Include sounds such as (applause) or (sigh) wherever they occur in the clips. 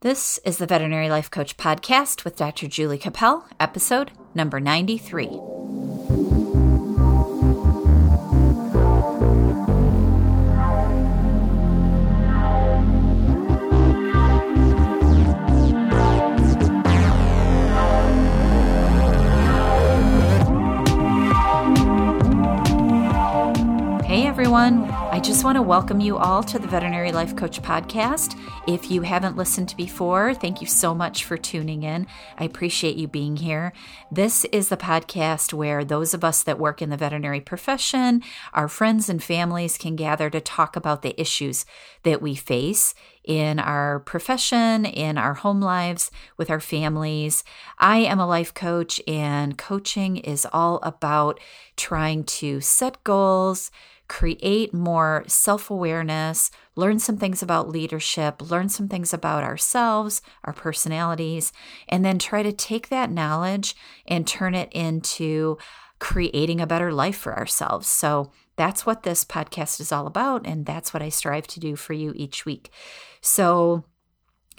This is the Veterinary Life Coach Podcast with Dr. Julie Cappel, episode number 93. Hey everyone, I just want to welcome you all to the Veterinary Life Coach podcast. If you haven't listened before, thank you so much for tuning in. I appreciate you being here. This is the podcast where those of us that work in the veterinary profession, our friends and families can gather to talk about the issues that we face in our profession, in our home lives, with our families. I am a life coach, and coaching is all about trying to set goals create more self awareness, learn some things about leadership, learn some things about ourselves, our personalities, and then try to take that knowledge and turn it into creating a better life for ourselves. So that's what this podcast is all about. And that's what I strive to do for you each week. So,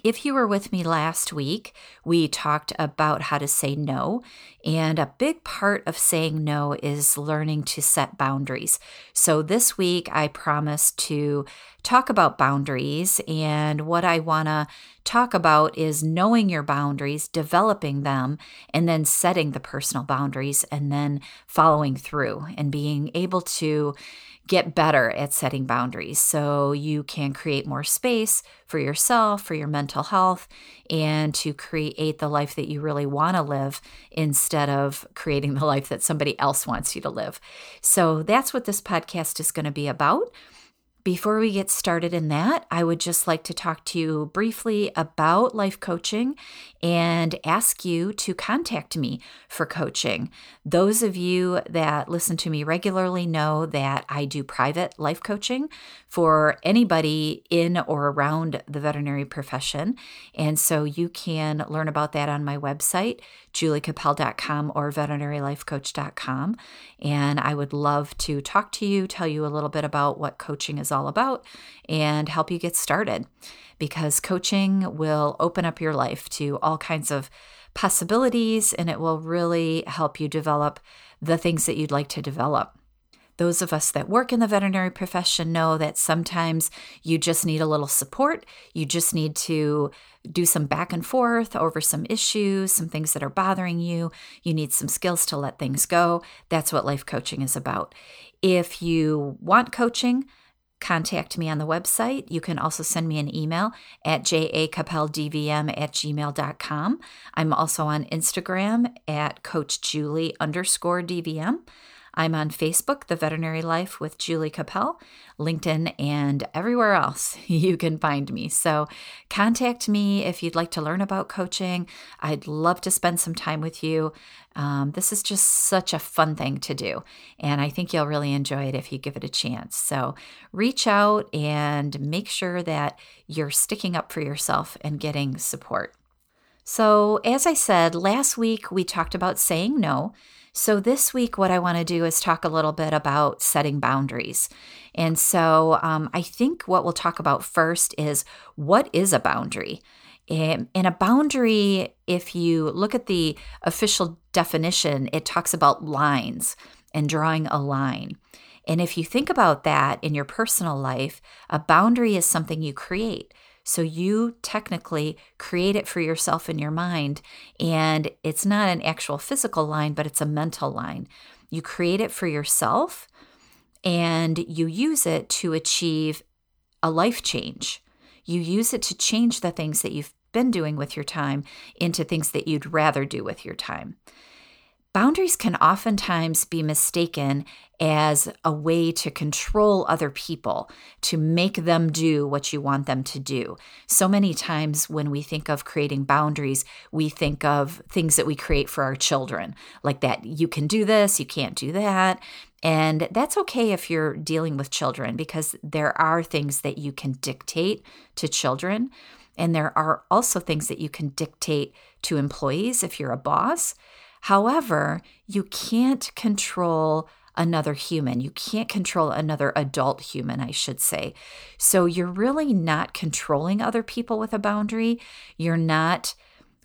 if you were with me last week, we talked about how to say no. And a big part of saying no is learning to set boundaries. So this week, I promised to talk about boundaries. And what I want to talk about is knowing your boundaries, developing them, and then setting the personal boundaries and then following through and being able to get better at setting boundaries so you can create more space for yourself, for your mental health, and to create the life that you really want to live instead of creating the life that somebody else wants you to live. So that's what this podcast is going to be about. Before we get started in that, I would just like to talk to you briefly about life coaching and ask you to contact me for coaching. Those of you that listen to me regularly know that I do private life coaching for anybody in or around the veterinary profession. And so you can learn about that on my website, juliecappel.com or veterinarylifecoach.com. And I would love to talk to you, tell you a little bit about what coaching is all about, and help you get started because coaching will open up your life to all kinds of possibilities and it will really help you develop the things that you'd like to develop. Those of us that work in the veterinary profession know that sometimes you just need a little support. You just need to do some back and forth over some issues, some things that are bothering you. You need some skills to let things go. That's what life coaching is about. If you want coaching, contact me on the website. You can also send me an email at jacappeldvm at gmail.com. I'm also on Instagram at Coach Julie underscore DVM. I'm on Facebook, The Veterinary Life with Julie Cappel, LinkedIn, and everywhere else (laughs) you can find me. So contact me if you'd like to learn about coaching. I'd love to spend some time with you. Um, this is just such a fun thing to do, and I think you'll really enjoy it if you give it a chance. So reach out and make sure that you're sticking up for yourself and getting support. So, as I said, last week we talked about saying no. So, this week, what I want to do is talk a little bit about setting boundaries. And so, um, I think what we'll talk about first is what is a boundary? And, a boundary, if you look at the official definition, it talks about lines and drawing a line. And if you think about that in your personal life, a boundary is something you create. So you technically create it for yourself in your mind. And it's not an actual physical line, but it's a mental line. You create it for yourself and you use it to achieve a life change. You use it to change the things that you've been doing with your time into things that you'd rather do with your time. Boundaries can oftentimes be mistaken as a way to control other people, to make them do what you want them to do. So many times when we think of creating boundaries, we think of things that we create for our children, like that you can do this, you can't do that. And that's okay if you're dealing with children because there are things that you can dictate to children. And there are also things that you can dictate to employees if you're a boss. However, you can't control another human. You can't control another adult human, I should say. So you're really not controlling other people with a boundary. You're not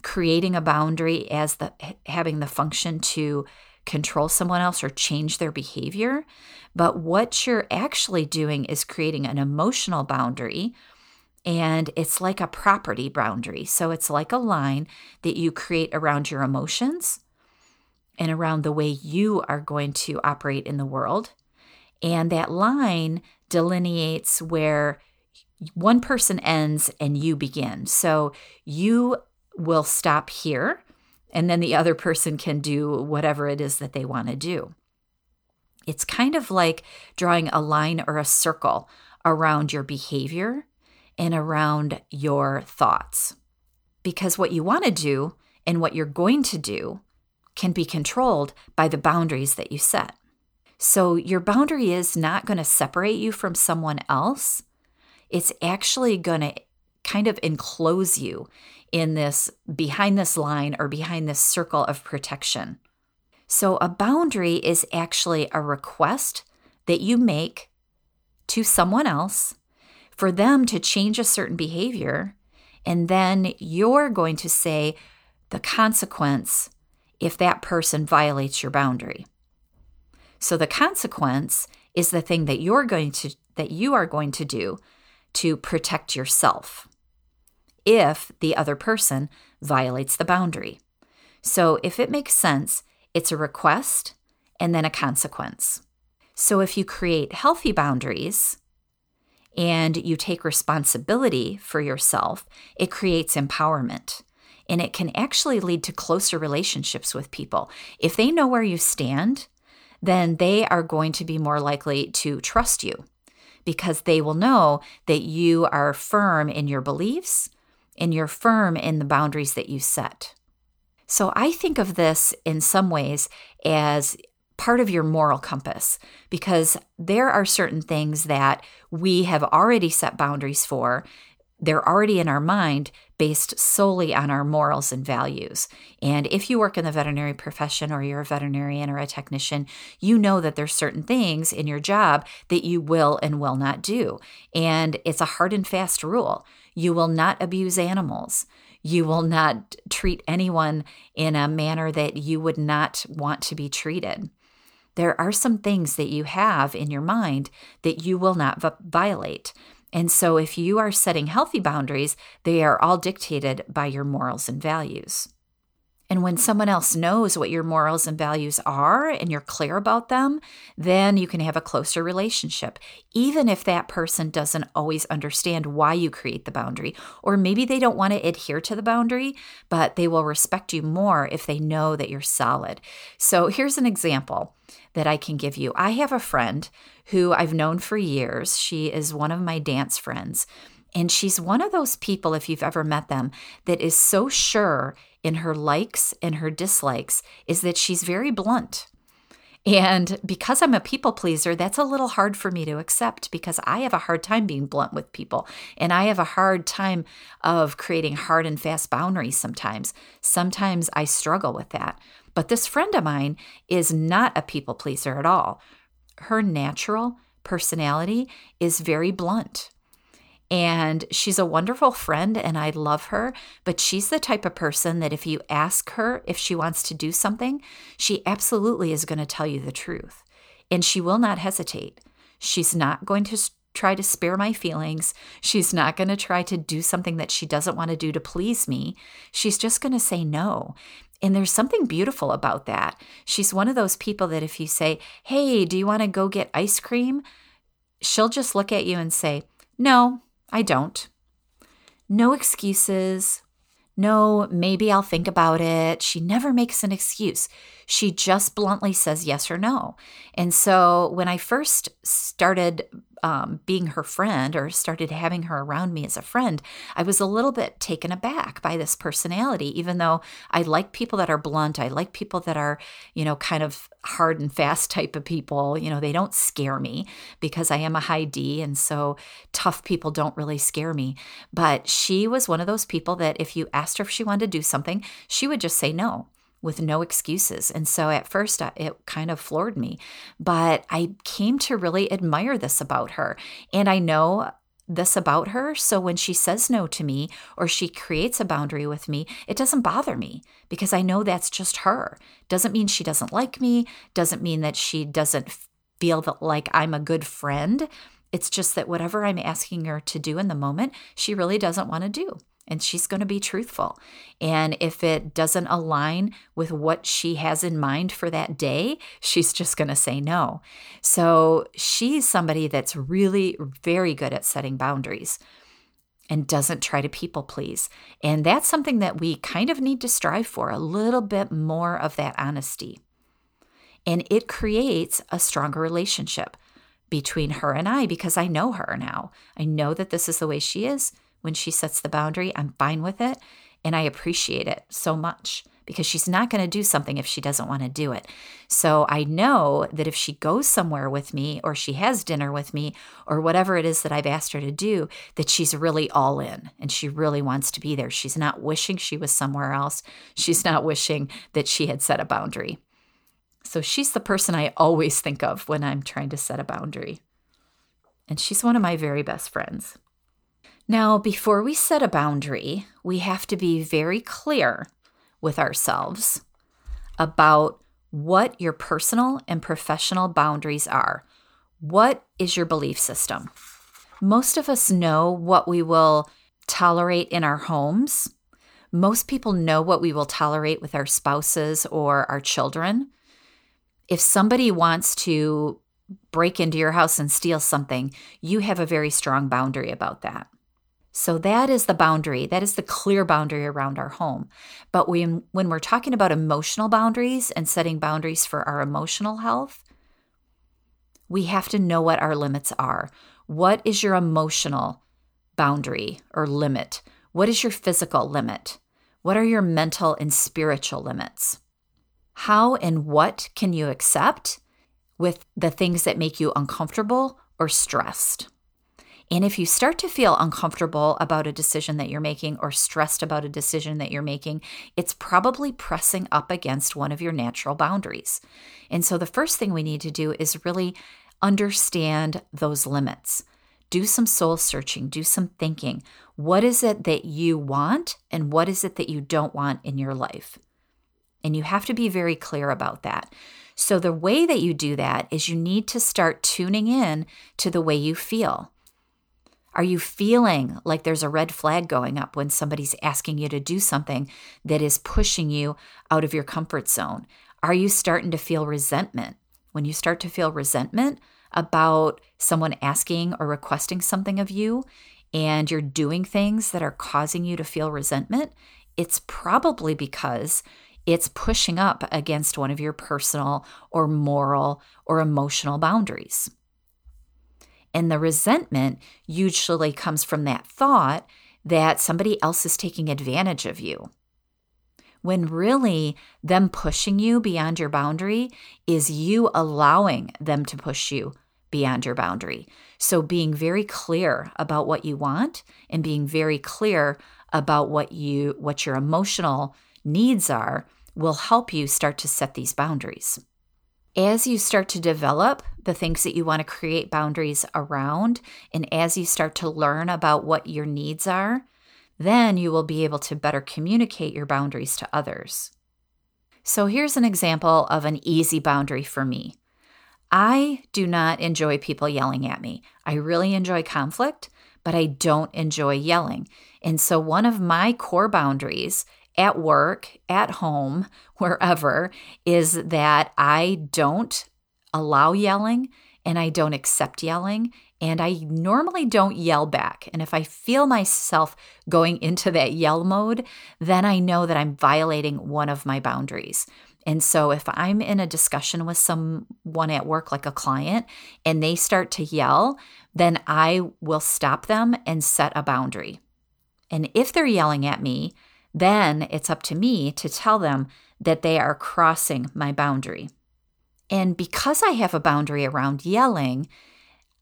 creating a boundary as the having the function to control someone else or change their behavior. But what you're actually doing is creating an emotional boundary and it's like a property boundary. So it's like a line that you create around your emotions and around the way you are going to operate in the world. And that line delineates where one person ends and you begin. So you will stop here, and then the other person can do whatever it is that they want to do. It's kind of like drawing a line or a circle around your behavior and around your thoughts. Because what you want to do and what you're going to do can be controlled by the boundaries that you set. So your boundary is not going to separate you from someone else. It's actually going to kind of enclose you in this behind this line or behind this circle of protection. So a boundary is actually a request that you make to someone else for them to change a certain behavior. And then you're going to say the consequence if that person violates your boundary. So the consequence is the thing that you're going to that you are going to do to protect yourself if the other person violates the boundary. So if it makes sense, it's a request and then a consequence. So if you create healthy boundaries, and you take responsibility for yourself, it creates empowerment. And it can actually lead to closer relationships with people. If they know where you stand, then they are going to be more likely to trust you because they will know that you are firm in your beliefs and you're firm in the boundaries that you set. So I think of this in some ways as part of your moral compass because there are certain things that we have already set boundaries for. They're already in our mind based solely on our morals and values. And if you work in the veterinary profession or you're a veterinarian or a technician, you know that there's certain things in your job that you will and will not do. And it's a hard and fast rule. You will not abuse animals. You will not treat anyone in a manner that you would not want to be treated there are some things that you have in your mind that you will not v- violate. And so, if you are setting healthy boundaries, they are all dictated by your morals and values. And when someone else knows what your morals and values are and you're clear about them, then you can have a closer relationship, even if that person doesn't always understand why you create the boundary. Or maybe they don't want to adhere to the boundary, but they will respect you more if they know that you're solid. So here's an example that I can give you. I have a friend who I've known for years. She is one of my dance friends. And she's one of those people, if you've ever met them, that is so sure in her likes and her dislikes, is that she's very blunt. And because I'm a people pleaser, that's a little hard for me to accept because I have a hard time being blunt with people. And I have a hard time of creating hard and fast boundaries sometimes. Sometimes I struggle with that. But this friend of mine is not a people pleaser at all. Her natural personality is very blunt. And she's a wonderful friend and I love her. But she's the type of person that if you ask her if she wants to do something, she absolutely is going to tell you the truth. And she will not hesitate. She's not going to try to spare my feelings. She's not going to try to do something that she doesn't want to do to please me. She's just going to say no. And there's something beautiful about that. She's one of those people that if you say, Hey, do you want to go get ice cream? She'll just look at you and say, No, I don't. No excuses. No, maybe I'll think about it. She never makes an excuse. She just bluntly says yes or no. And so when I first started um, being her friend or started having her around me as a friend, I was a little bit taken aback by this personality, even though I like people that are blunt. I like people that are, you know, kind of hard and fast type of people. You know, they don't scare me because I am a high D. And so tough people don't really scare me. But she was one of those people that if you asked her if she wanted to do something, she would just say no with no excuses. And so at first, uh, it kind of floored me, but I came to really admire this about her. And I know this about her. So when she says no to me or she creates a boundary with me, it doesn't bother me because I know that's just her. Doesn't mean she doesn't like me, doesn't mean that she doesn't feel that like I'm a good friend. It's just that whatever I'm asking her to do in the moment, she really doesn't want to do and she's going to be truthful. And if it doesn't align with what she has in mind for that day, she's just going to say no. So she's somebody that's really very good at setting boundaries and doesn't try to people please. And that's something that we kind of need to strive for a little bit more of that honesty. And it creates a stronger relationship between her and I because I know her now. I know that this is the way she is when she sets the boundary. I'm fine with it and I appreciate it so much because she's not going to do something if she doesn't want to do it. So I know that if she goes somewhere with me or she has dinner with me or whatever it is that I've asked her to do, that she's really all in and she really wants to be there. She's not wishing she was somewhere else. She's not wishing that she had set a boundary. So she's the person I always think of when I'm trying to set a boundary. And she's one of my very best friends. Now, before we set a boundary, we have to be very clear with ourselves about what your personal and professional boundaries are. What is your belief system? Most of us know what we will tolerate in our homes. Most people know what we will tolerate with our spouses or our children. If somebody wants to break into your house and steal something, you have a very strong boundary about that. So that is the boundary. That is the clear boundary around our home. But when, when we're talking about emotional boundaries and setting boundaries for our emotional health, we have to know what our limits are. What is your emotional boundary or limit? What is your physical limit? What are your mental and spiritual limits? How and what can you accept with the things that make you uncomfortable or stressed? And if you start to feel uncomfortable about a decision that you're making or stressed about a decision that you're making, it's probably pressing up against one of your natural boundaries. And so the first thing we need to do is really understand those limits. Do some soul searching, do some thinking. What is it that you want and what is it that you don't want in your life? And you have to be very clear about that. So, the way that you do that is you need to start tuning in to the way you feel. Are you feeling like there's a red flag going up when somebody's asking you to do something that is pushing you out of your comfort zone? Are you starting to feel resentment? When you start to feel resentment about someone asking or requesting something of you and you're doing things that are causing you to feel resentment, it's probably because it's pushing up against one of your personal or moral or emotional boundaries. And the resentment usually comes from that thought that somebody else is taking advantage of you. When really, them pushing you beyond your boundary is you allowing them to push you beyond your boundary. So, being very clear about what you want and being very clear about what you what your emotional needs are will help you start to set these boundaries as you start to develop the things that you want to create boundaries around, and as you start to learn about what your needs are, then you will be able to better communicate your boundaries to others. So, here's an example of an easy boundary for me. I do not enjoy people yelling at me. I really enjoy conflict, but I don't enjoy yelling. And so, one of my core boundaries at work, at home, (laughs) wherever, is that I don't allow yelling and I don't accept yelling. And I normally don't yell back. And if I feel myself going into that yell mode, then I know that I'm violating one of my boundaries. And so if I'm in a discussion with someone at work, like a client, and they start to yell, then I will stop them and set a boundary. And if they're yelling at me, then it's up to me to tell them that they are crossing my boundary. And because I have a boundary around yelling,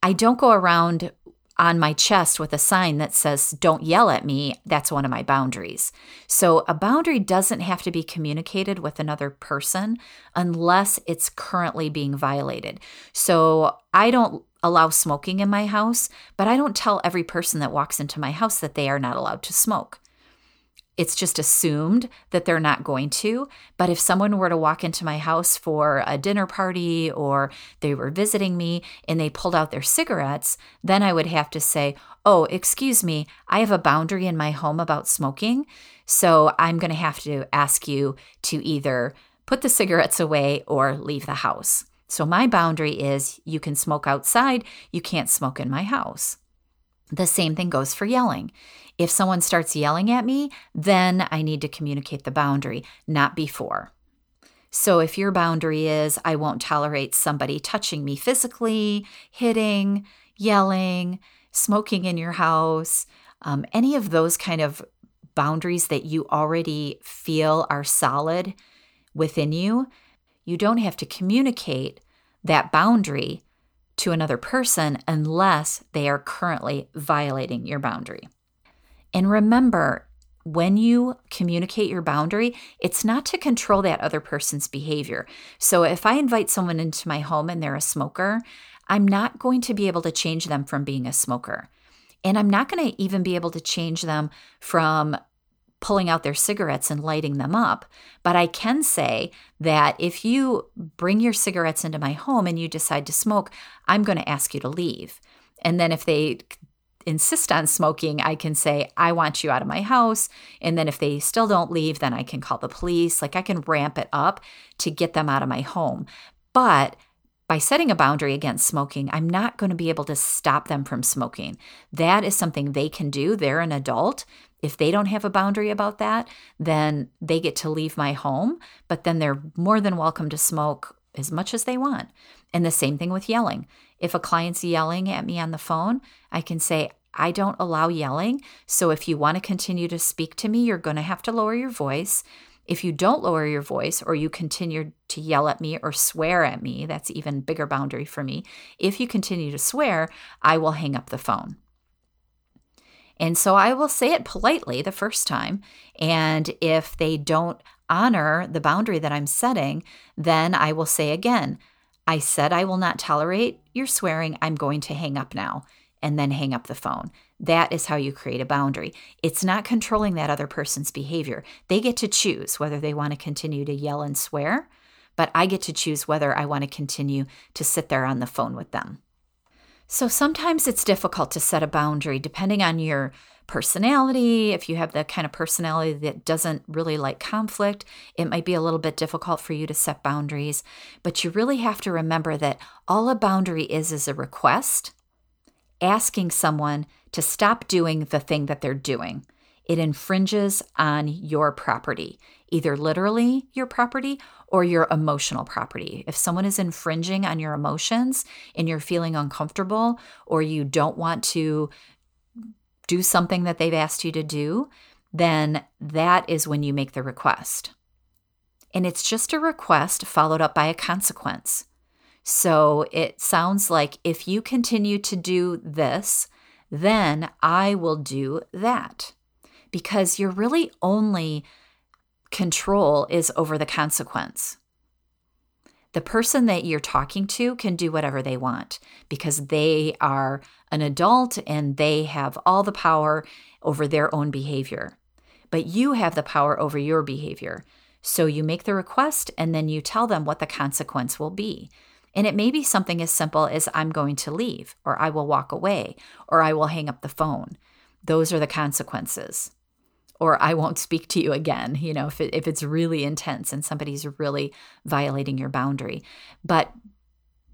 I don't go around on my chest with a sign that says, Don't yell at me, that's one of my boundaries. So a boundary doesn't have to be communicated with another person unless it's currently being violated. So I don't allow smoking in my house, but I don't tell every person that walks into my house that they are not allowed to smoke it's just assumed that they're not going to. But if someone were to walk into my house for a dinner party or they were visiting me and they pulled out their cigarettes, then I would have to say, Oh, excuse me, I have a boundary in my home about smoking. So I'm going to have to ask you to either put the cigarettes away or leave the house. So my boundary is you can smoke outside, you can't smoke in my house. The same thing goes for yelling. If someone starts yelling at me, then I need to communicate the boundary, not before. So if your boundary is, I won't tolerate somebody touching me physically, hitting, yelling, smoking in your house, um, any of those kind of boundaries that you already feel are solid within you, you don't have to communicate that boundary to another person unless they are currently violating your boundary. And remember, when you communicate your boundary, it's not to control that other person's behavior. So if I invite someone into my home and they're a smoker, I'm not going to be able to change them from being a smoker. And I'm not going to even be able to change them from pulling out their cigarettes and lighting them up. But I can say that if you bring your cigarettes into my home and you decide to smoke, I'm going to ask you to leave. And then if they insist on smoking, I can say, I want you out of my house. And then if they still don't leave, then I can call the police. Like I can ramp it up to get them out of my home. But by setting a boundary against smoking, I'm not going to be able to stop them from smoking. That is something they can do. They're an adult. If they don't have a boundary about that, then they get to leave my home, but then they're more than welcome to smoke as much as they want. And the same thing with yelling. If a client's yelling at me on the phone, I can say, I don't allow yelling. So if you want to continue to speak to me, you're going to have to lower your voice. If you don't lower your voice or you continue to yell at me or swear at me, that's even bigger boundary for me. If you continue to swear, I will hang up the phone. And so I will say it politely the first time. And if they don't honor the boundary that I'm setting, then I will say again, I said I will not tolerate your swearing. I'm going to hang up now and then hang up the phone. That is how you create a boundary. It's not controlling that other person's behavior. They get to choose whether they want to continue to yell and swear, but I get to choose whether I want to continue to sit there on the phone with them. So sometimes it's difficult to set a boundary depending on your personality. If you have the kind of personality that doesn't really like conflict, it might be a little bit difficult for you to set boundaries. But you really have to remember that all a boundary is is a request asking someone to stop doing the thing that they're doing. It infringes on your property, either literally your property or your emotional property. If someone is infringing on your emotions and you're feeling uncomfortable or you don't want to do something that they've asked you to do, then that is when you make the request. And it's just a request followed up by a consequence. So it sounds like if you continue to do this, then I will do that. Because you're really only control is over the consequence. The person that you're talking to can do whatever they want because they are an adult and they have all the power over their own behavior. But you have the power over your behavior. So you make the request and then you tell them what the consequence will be. And it may be something as simple as I'm going to leave, or I will walk away, or I will hang up the phone. Those are the consequences or I won't speak to you again, you know, if, it, if it's really intense and somebody's really violating your boundary. But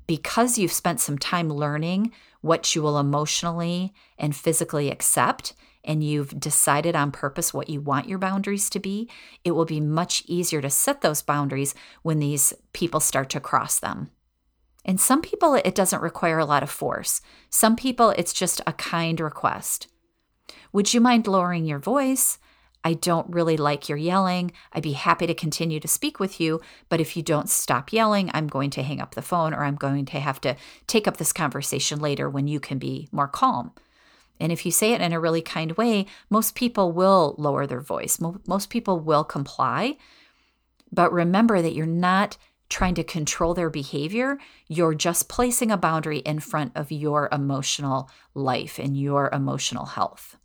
because you've spent some time learning what you will emotionally and physically accept, and you've decided on purpose what you want your boundaries to be, it will be much easier to set those boundaries when these people start to cross them. And some people, it doesn't require a lot of force. Some people, it's just a kind request. Would you mind lowering your voice? I don't really like your yelling. I'd be happy to continue to speak with you, but if you don't stop yelling, I'm going to hang up the phone or I'm going to have to take up this conversation later when you can be more calm. And if you say it in a really kind way, most people will lower their voice. Most people will comply. But remember that you're not trying to control their behavior. You're just placing a boundary in front of your emotional life and your emotional health.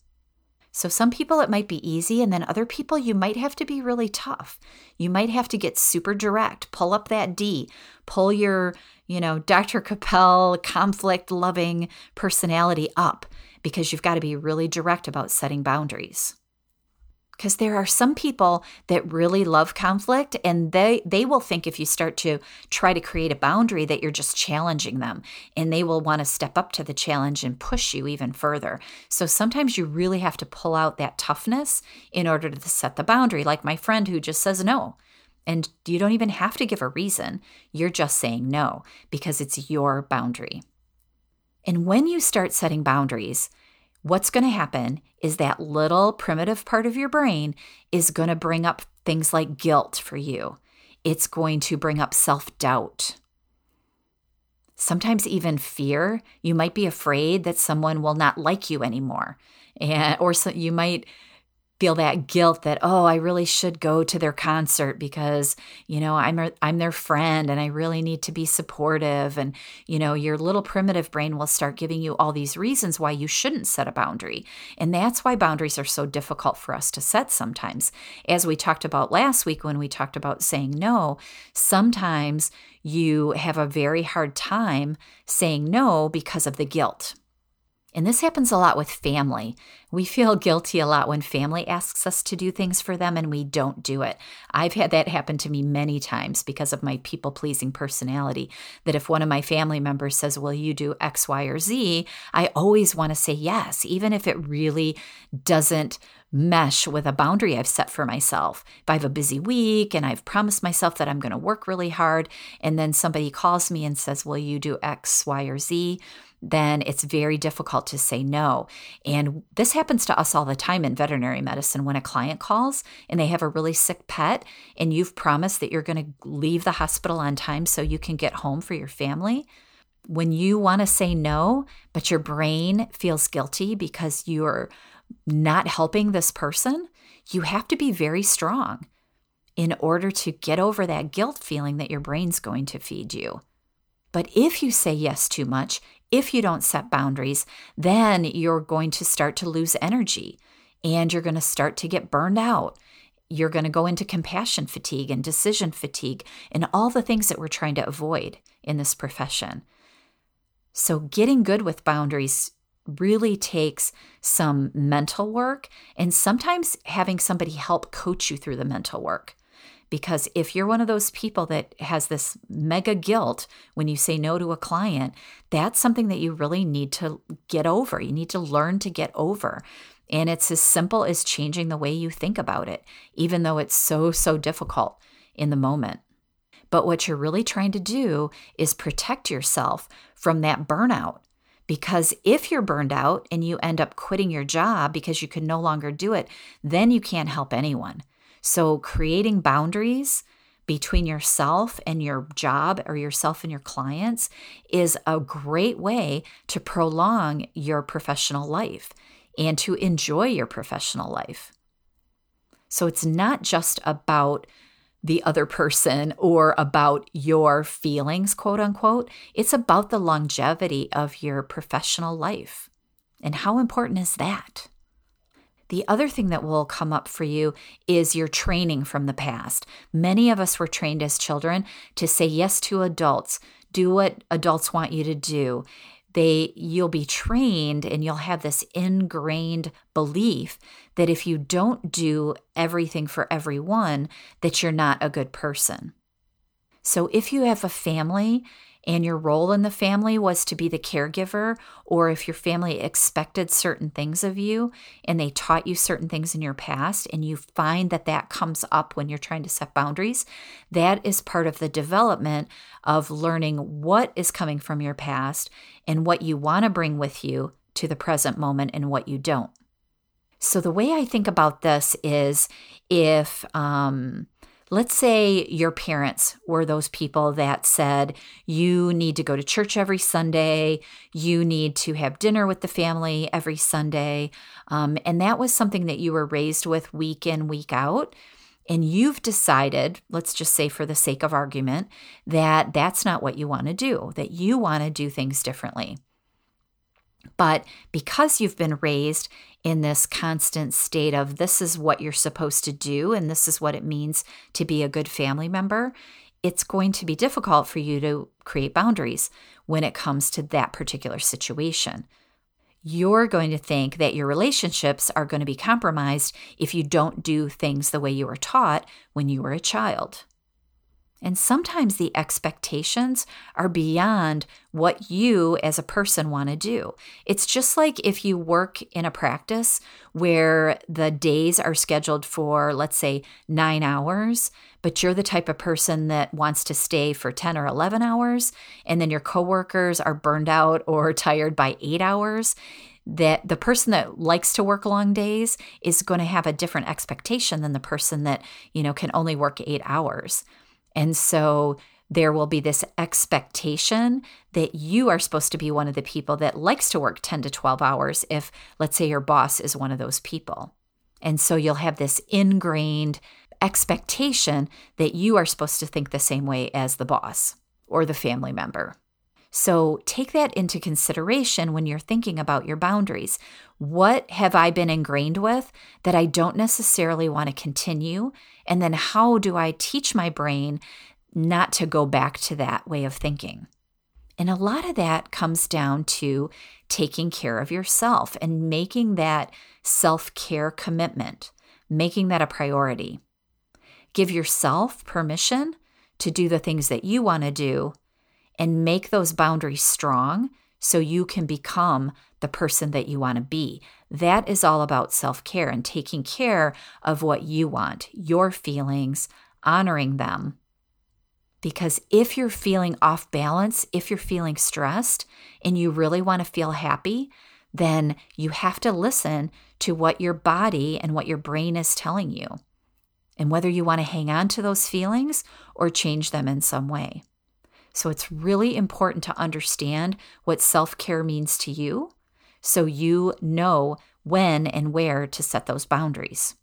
So, some people it might be easy, and then other people you might have to be really tough. You might have to get super direct, pull up that D, pull your, you know, Dr. Cappel conflict loving personality up because you've got to be really direct about setting boundaries because there are some people that really love conflict and they they will think if you start to try to create a boundary that you're just challenging them and they will want to step up to the challenge and push you even further. So sometimes you really have to pull out that toughness in order to set the boundary. Like my friend who just says no and you don't even have to give a reason. You're just saying no because it's your boundary. And when you start setting boundaries what's going to happen is that little primitive part of your brain is going to bring up things like guilt for you. It's going to bring up self doubt. Sometimes even fear. You might be afraid that someone will not like you anymore. And, or so you might feel that guilt that oh I really should go to their concert because you know I'm a, I'm their friend and I really need to be supportive. And you know your little primitive brain will start giving you all these reasons why you shouldn't set a boundary. And that's why boundaries are so difficult for us to set sometimes. As we talked about last week when we talked about saying no sometimes you have a very hard time saying no because of the guilt and this happens a lot with family. We feel (laughs) guilty a lot when family asks us to do things for them and we don't do it. I've had that happen to me many times because of my people pleasing personality. That if one of my family members says, Will you do X, Y, or Z? I always want to say yes, even if it really doesn't mesh with a boundary I've set for myself. If I have a busy week and I've promised myself that I'm going to work really hard, and then somebody calls me and says, Will you do X, Y, or Z? Then it's very difficult to say no. And this happens to us all the time in veterinary medicine when a client calls and they have a really sick pet and you've promised that you're going to leave the hospital on time so you can get home for your family. When you want to say no, but your brain feels guilty because you're not helping this person, you have to be very strong in order to get over that guilt feeling that your brain's going to feed you. But if you say yes too much, if you don't set boundaries, then you're going to start to lose energy and you're going to start to get burned out. You're going to go into compassion fatigue and decision fatigue and all the things that we're trying to avoid in this profession. So, getting good with boundaries really takes some mental work and sometimes having somebody help coach you through the mental work. Because if you're one of those people that has this mega guilt when you say no to a client, that's something that you really need to get over. You need to learn to get over. And it's as simple as changing the way you think about it, even though it's so, so difficult in the moment. But what you're really trying to do is protect yourself from that burnout. Because if you're burned out and you end up quitting your job because you can no longer do it, then you can't help anyone. So, creating boundaries between yourself and your job or yourself and your clients is a great way to prolong your professional life and to enjoy your professional life. So, it's not just about the other person or about your feelings, quote unquote. It's about the longevity of your professional life. And how important is that? The other thing that will come up for you is your training from the past. Many of us were trained as children to say yes to adults, do what adults want you to do. They you'll be trained and you'll have this ingrained belief that if you don't do everything for everyone that you're not a good person. So if you have a family and your role in the family was to be the caregiver, or if your family expected certain things of you and they taught you certain things in your past, and you find that that comes up when you're trying to set boundaries, that is part of the development of learning what is coming from your past and what you want to bring with you to the present moment and what you don't. So, the way I think about this is if, um, Let's say your parents were those people that said, you need to go to church every Sunday, you need to have dinner with the family every Sunday. Um, and that was something that you were raised with week in, week out. And you've decided, let's just say for the sake of argument, that that's not what you want to do, that you want to do things differently. But because you've been raised in this constant state of this is what you're supposed to do and this is what it means to be a good family member, it's going to be difficult for you to create boundaries when it comes to that particular situation. You're going to think that your relationships are going to be compromised if you don't do things the way you were taught when you were a child. And sometimes the expectations are beyond what you as a person want to do. It's just like if you work in a practice where the days are scheduled for, let's say, nine hours, but you're the type of person that wants to stay for 10 or 11 hours, and then your coworkers are burned out (laughs) or tired by eight hours that the person that likes to work long days is going to have a different expectation than the person that you know can only work 8 hours and so there will be this expectation that you are supposed to be one of the people that likes to work 10 to 12 hours if, let's say, your boss is one of those people. And so you'll have this ingrained expectation that you are supposed to think the same way as the boss or the family member. So take that into consideration when you're thinking about your boundaries. What have I been ingrained with that I don't necessarily want to continue? And then how do I teach my brain not to go back to that way of thinking? And a lot of that comes down to taking care of yourself and making that self care commitment, making that a priority. Give yourself permission to do the things that you want to do and make those boundaries strong so you can become the person that you want to be. That is all about self care and taking care of what you want, your feelings, honoring them. Because if you're feeling off balance, if you're feeling stressed, and you really want to feel happy, then you have to listen to what your body and what your brain is telling you, and whether you want to hang on to those feelings or change them in some way. So it's really important to understand what self care means to you so you know when and where to set those boundaries.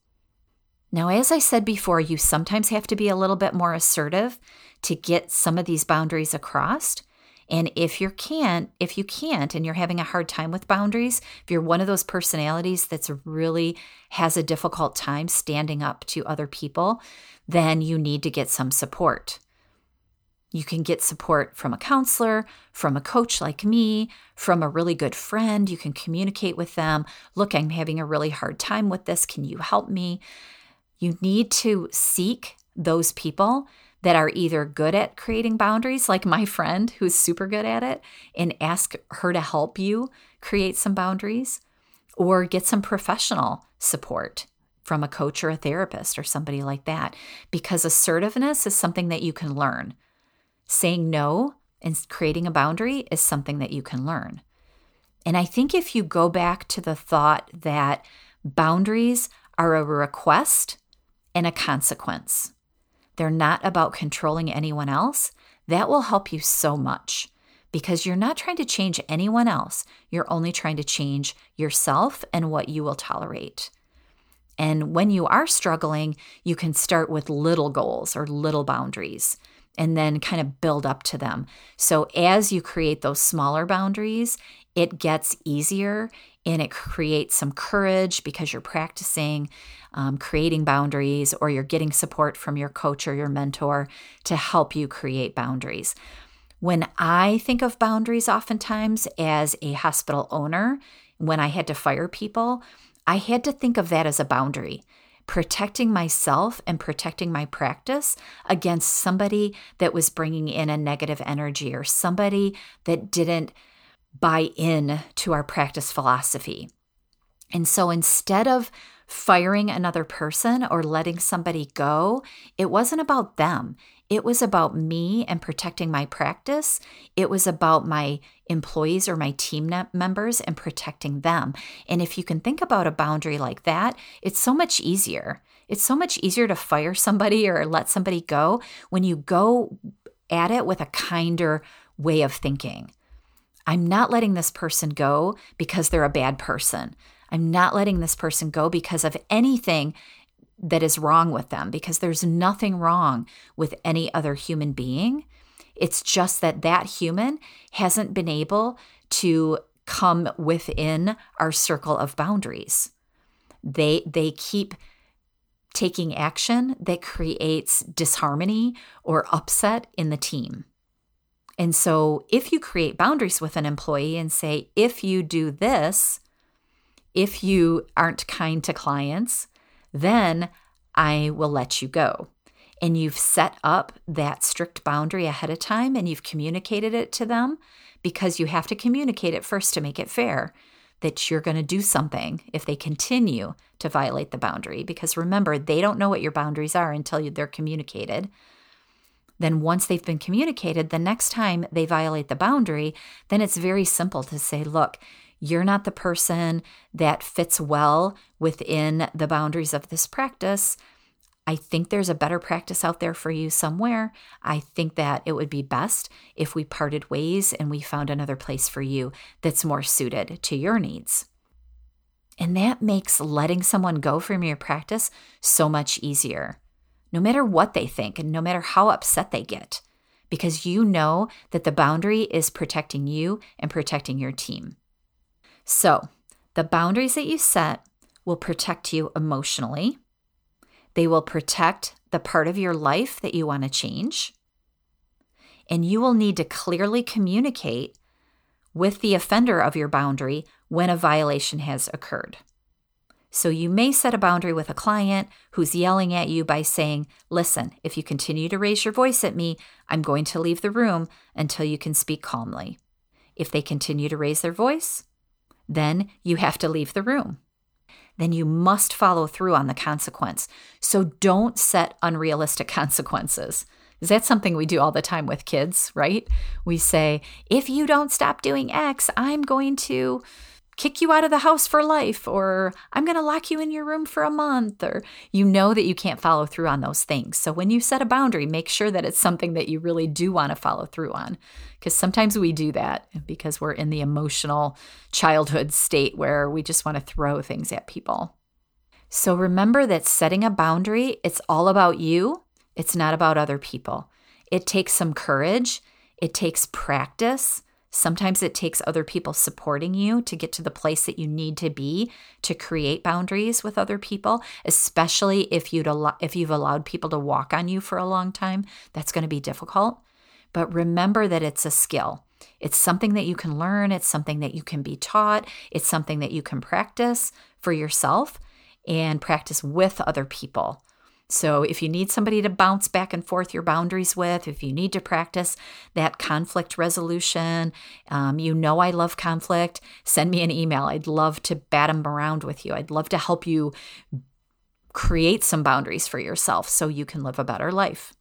Now, as I said before, you sometimes have to be a little bit more assertive to get some of these boundaries across. And if you can't, if you can't and you're having a hard time with boundaries, if you're one of those personalities that's really has a difficult time standing up to other people, then you need to get some support. You can get support from a counselor, from a coach like me, from a really good friend. You can communicate with them. Look, I'm having a really hard time with this. Can you help me? You need to seek those people that are either good at creating boundaries, like my friend who's super good at it, and ask her to help you create some boundaries, or get some professional support from a coach or a therapist or somebody like that. Because assertiveness is something that you can learn. Saying no and creating a boundary is something that you can learn. And I think if you go back to the thought that boundaries are a request and a consequence, they're not about controlling anyone else, that will help you so much because you're not trying to change anyone else. You're only trying to change yourself and what you will tolerate. And when you are struggling, you can start with little goals or little boundaries and then kind of build up to them. So as you create those smaller boundaries, it gets easier and it creates some courage because you're practicing um, creating boundaries or you're getting support from your coach or your mentor to help you create boundaries. When I think of boundaries, oftentimes as a hospital owner, when I had to fire people, I had to think of that as a boundary protecting myself and protecting my practice against somebody that was bringing in a negative energy or somebody that didn't buy in to our practice philosophy. And so instead of firing another person or letting somebody go, it wasn't about them. It was about me and protecting my practice. It was about my employees or my team members and protecting them. And if you can think about a boundary like that, it's so much easier. It's so much easier to fire somebody or let somebody go when you go at it with a kinder way of thinking. I'm not letting this person go because they're a bad person. I'm not letting this person go because of anything that is wrong with them because there's nothing wrong with any other human being. It's just that that human hasn't been able to come within our circle of boundaries. They they keep taking action that creates disharmony or upset in the team. And so if you create boundaries with an employee and say if you do this, if you aren't kind to clients, then I will let you go. And you've set up that strict boundary ahead of time and you've communicated it to them because you have to communicate it first to make it fair that you're going to do something if they continue to violate the boundary. Because remember, they don't know what your boundaries are until they're communicated. Then, once they've been communicated, the next time they violate the boundary, then it's very simple to say, look, you're not the person that fits well within the boundaries of this practice. I think there's a better practice out there for you somewhere. I think that it would be best if we parted ways and we found another place for you that's more suited to your needs. And that makes letting someone go from your practice so much easier, no matter what they think and no matter how upset they get, because you know that the boundary is protecting you and protecting your team. So, the boundaries that you set will protect you emotionally. They will protect the part of your life that you want to change. And you will need to clearly communicate with the offender of your boundary when a violation has occurred. So you may set a boundary with a client who's yelling at you by saying, Listen, if you continue to raise your voice at me, I'm going to leave the room until you can speak calmly. If they continue to raise their voice, then you have to leave the room. Then you must follow through on the consequence. So don't set unrealistic (laughs) consequences. Is that something we do all the time with kids, right? We say, if you don't stop doing X, I'm going to kick you out of the house for life, or I'm going to lock you in your room for a month, or you know that you can't follow through on those things. So when you set a boundary, make sure that it's something that you really do want to follow through on. Because sometimes we do that because we're in the emotional childhood state where we just want to throw things at people. So remember that setting a boundary, it's all about you, it's not about other people. It takes some courage, it takes practice. Sometimes it takes other people supporting you to get to the place that you need to be to create boundaries with other people, especially if you'd al- if you've allowed people to walk on you for a long time. That's going to be difficult. But remember that it's a skill. It's something that you can learn, it's something that you can be taught, it's something that you can practice for yourself and practice with other people. So, if you need somebody to bounce back and forth your boundaries with, if you need to practice that conflict resolution, um, you know I love conflict, send me an email. I'd love to bat them around with you. I'd love to help you create some boundaries for yourself so you can live a better life.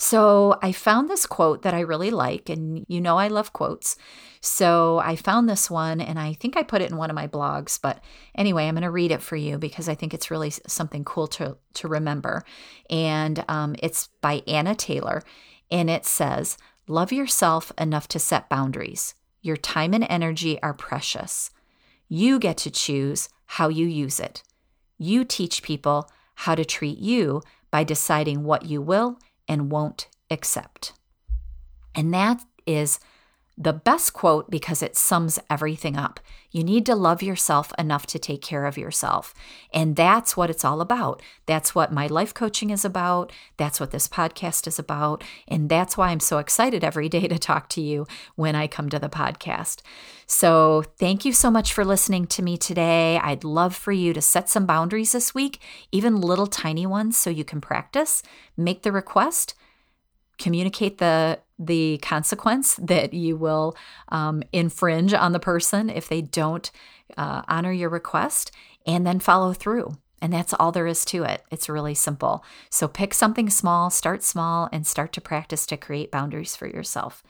So I found this quote that I really like, and you know I love quotes. So I found this one, and I think I put it in one of my blogs. But anyway, I'm going to read it for you because I think it's really something cool to to remember. And um, it's by Anna Taylor, and it says, "Love yourself enough to set boundaries. Your time and energy are precious. You get to choose how you use it. You teach people how to treat you by deciding what you will." And won't accept. And that is the best quote because it sums everything up. You need to love yourself enough to take care of yourself. And that's what it's all about. That's what my life coaching is about. That's what this podcast is about. And that's why I'm so excited every day to talk to you when I come to the podcast. So, thank you so much for listening to me today. I'd love for you to set some boundaries this week, even little tiny ones, so you can practice. Make the request, communicate the the consequence that you will um, infringe on the person if they don't uh, honor your request and then follow through. And that's all there is to it. It's really simple. So pick something small, start small, and start to practice to create boundaries for yourself.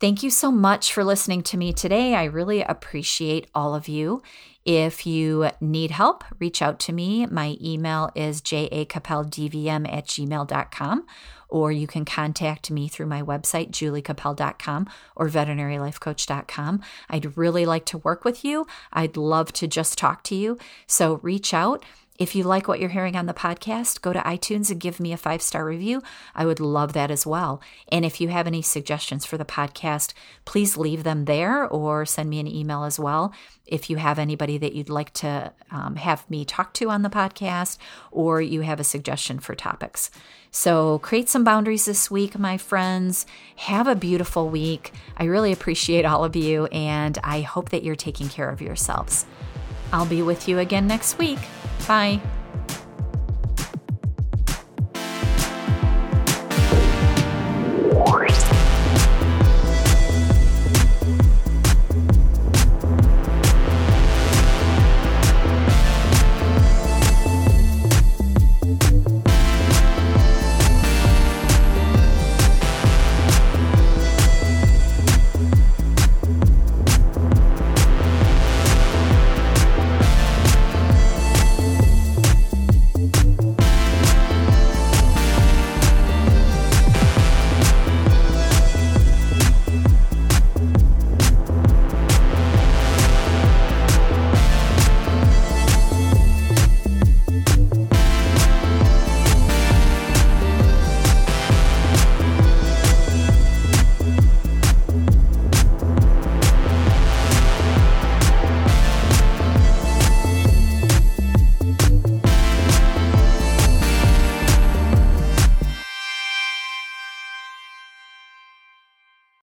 Thank you so much for listening to me today. I really appreciate all of you. if you need help, reach out to me. My email is jacappeldvm at gmail.com, or you can contact me through my website, juliecappel.com or veterinarylifecoach.com. I'd really like to work with you. I'd love to just talk to you. So reach out. If you like what you're hearing on the podcast, go to iTunes and give me a five star review. I would love that as well. And if you have any suggestions for the podcast, please leave them there or send me an email as well. If you have anybody that you'd like to um, have me talk to on the podcast, or you have a suggestion for topics. So create some boundaries this week, my friends. Have a beautiful week. I really appreciate all of you, and I hope that you're taking care of yourselves. I'll be with you again next week. Bye.